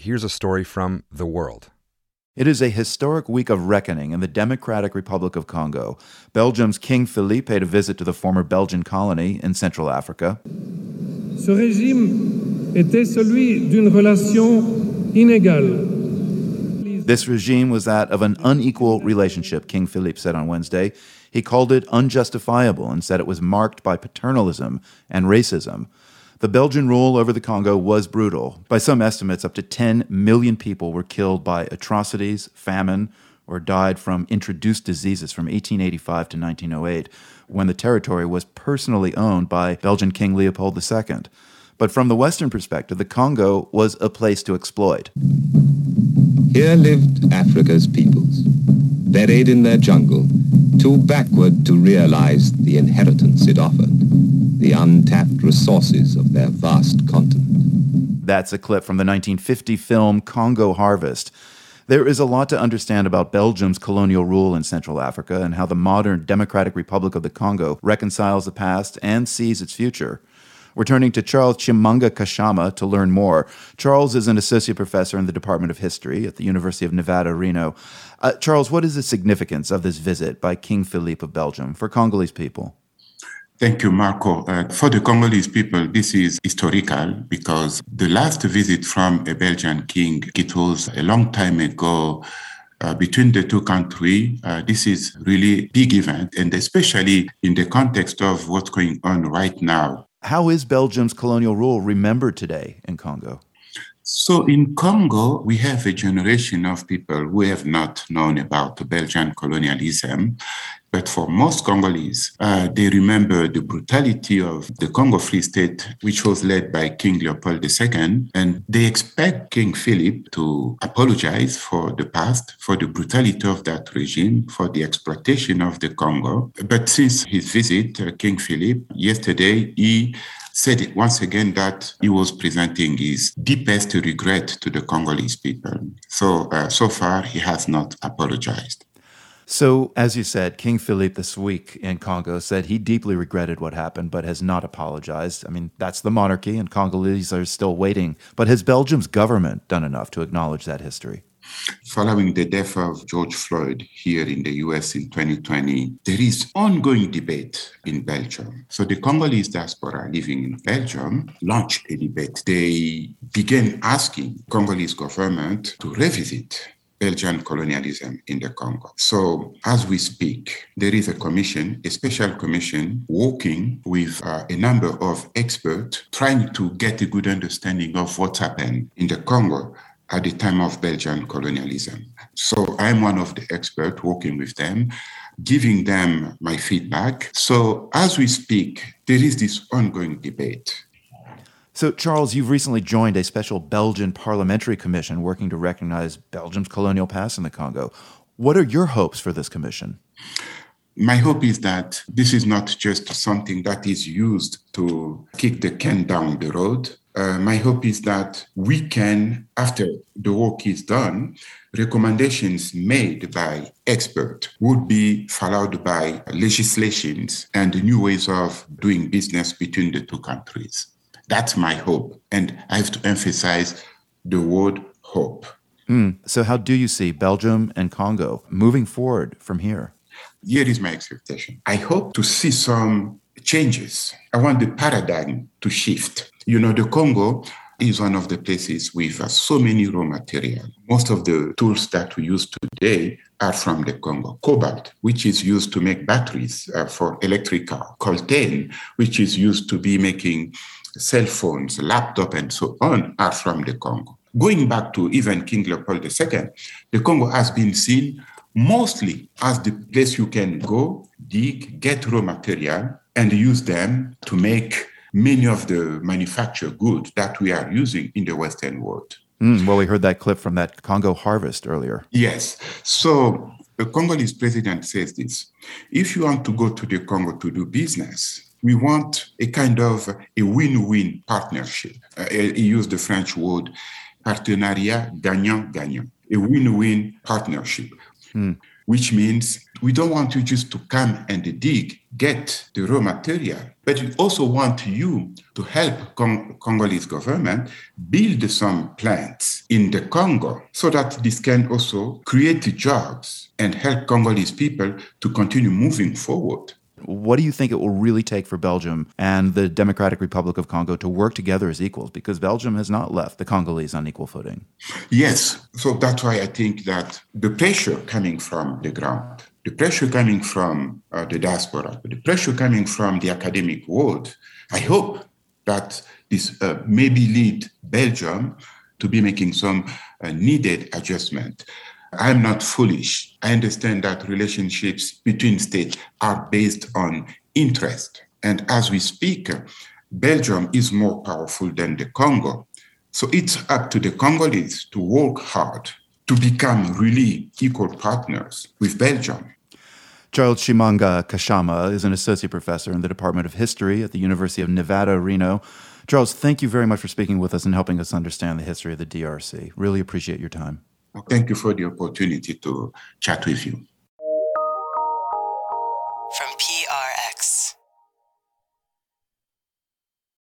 here's a story from The World. It is a historic week of reckoning in the Democratic Republic of Congo. Belgium's King Philippe paid a visit to the former Belgian colony in Central Africa. Ce régime était celui d'une relation inégale this regime was that of an unequal relationship, King Philippe said on Wednesday. He called it unjustifiable and said it was marked by paternalism and racism. The Belgian rule over the Congo was brutal. By some estimates, up to 10 million people were killed by atrocities, famine, or died from introduced diseases from 1885 to 1908, when the territory was personally owned by Belgian King Leopold II. But from the Western perspective, the Congo was a place to exploit. Here lived Africa's peoples, buried in their jungle, too backward to realize the inheritance it offered the untapped resources of their vast continent. That's a clip from the 1950 film Congo Harvest. There is a lot to understand about Belgium's colonial rule in Central Africa and how the modern Democratic Republic of the Congo reconciles the past and sees its future. We're turning to Charles Tshimanga-Kashama to learn more. Charles is an associate professor in the Department of History at the University of Nevada, Reno. Uh, Charles, what is the significance of this visit by King Philippe of Belgium for Congolese people? Thank you, Marco. Uh, for the Congolese people, this is historical because the last visit from a Belgian king, it was a long time ago. Uh, between the two countries, uh, this is really big event, and especially in the context of what's going on right now. How is Belgium's colonial rule remembered today in Congo? So in Congo, we have a generation of people who have not known about Belgian colonialism. But for most Congolese, uh, they remember the brutality of the Congo Free State, which was led by King Leopold II. And they expect King Philippe to apologize for the past, for the brutality of that regime, for the exploitation of the Congo. But since his visit, uh, King Philippe, yesterday, he said once again that he was presenting his deepest regret to the Congolese people. So, uh, so far, he has not apologized. So, as you said, King Philippe this week in Congo said he deeply regretted what happened, but has not apologized. I mean, that's the monarchy, and Congolese are still waiting. But has Belgium's government done enough to acknowledge that history? Following the death of George Floyd here in the US in 2020, there is ongoing debate in Belgium. So the Congolese diaspora living in Belgium launched a debate. They began asking Congolese government to revisit Belgian colonialism in the Congo. So, as we speak, there is a commission, a special commission, working with uh, a number of experts trying to get a good understanding of what happened in the Congo at the time of Belgian colonialism. So, I'm one of the experts working with them giving them my feedback. So, as we speak, there is this ongoing debate. So, Charles, you've recently joined a special Belgian parliamentary commission working to recognize Belgium's colonial past in the Congo. What are your hopes for this commission? My hope is that this is not just something that is used to kick the can down the road. Uh, my hope is that we can, after the work is done, recommendations made by experts would be followed by legislations and new ways of doing business between the two countries. That's my hope. And I have to emphasize the word hope. Mm. So, how do you see Belgium and Congo moving forward from here? Here is my expectation. I hope to see some changes. I want the paradigm to shift. You know, the Congo is one of the places with uh, so many raw material. Most of the tools that we use today are from the Congo. Cobalt, which is used to make batteries uh, for electric car. Coltan, which is used to be making cell phones, laptop, and so on are from the Congo. Going back to even King Leopold II, the Congo has been seen mostly as the place you can go, dig, get raw material, and use them to make many of the manufactured goods that we are using in the Western world. Mm, well, we heard that clip from that Congo harvest earlier. Yes. So the Congolese president says this if you want to go to the Congo to do business, we want a kind of a win-win partnership. Uh, he used the French word partenariat gagnant-gagnant, a win-win partnership. Hmm. which means we don't want you just to come and dig, get the raw material, but we also want you to help Cong- Congolese government build some plants in the Congo so that this can also create jobs and help Congolese people to continue moving forward. What do you think it will really take for Belgium and the Democratic Republic of Congo to work together as equals? Because Belgium has not left the Congolese on equal footing. Yes. So that's why I think that the pressure coming from the ground, the pressure coming from uh, the diaspora, the pressure coming from the academic world, I hope that this uh, maybe lead Belgium to be making some uh, needed adjustment. I'm not foolish. I understand that relationships between states are based on interest. And as we speak, Belgium is more powerful than the Congo. So it's up to the Congolese to work hard to become really equal partners with Belgium. Charles Tshimanga-Kashama is an associate professor in the Department of History at the University of Nevada, Reno. Charles, thank you very much for speaking with us and helping us understand the history of the DRC. Really appreciate your time. Thank you for the opportunity to chat with you.